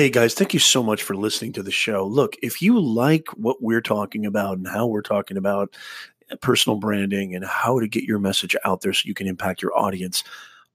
Hey guys, thank you so much for listening to the show. Look, if you like what we're talking about and how we're talking about personal branding and how to get your message out there so you can impact your audience,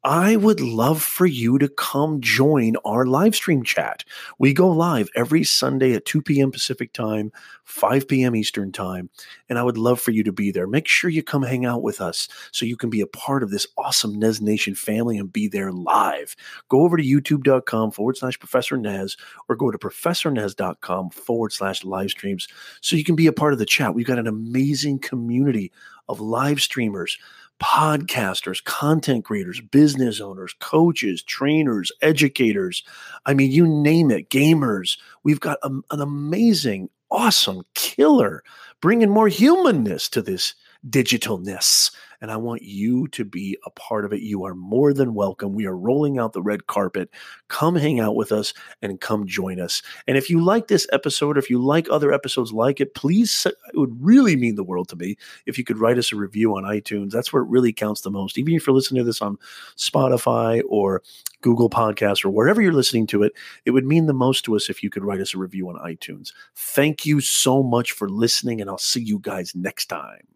I would love for you to come join our live stream chat. We go live every Sunday at 2 p.m. Pacific time, 5 p.m. Eastern time, and I would love for you to be there. Make sure you come hang out with us so you can be a part of this awesome Nez Nation family and be there live. Go over to youtube.com forward slash Professor Nez or go to professornez.com forward slash live streams so you can be a part of the chat. We've got an amazing community of live streamers podcasters, content creators, business owners, coaches, trainers, educators. I mean, you name it, gamers. We've got a, an amazing, awesome, killer, bringing more humanness to this digitalness and I want you to be a part of it. You are more than welcome. We are rolling out the red carpet. Come hang out with us and come join us. And if you like this episode, or if you like other episodes like it, please, it would really mean the world to me if you could write us a review on iTunes. That's where it really counts the most. Even if you're listening to this on Spotify or Google Podcasts or wherever you're listening to it, it would mean the most to us if you could write us a review on iTunes. Thank you so much for listening, and I'll see you guys next time.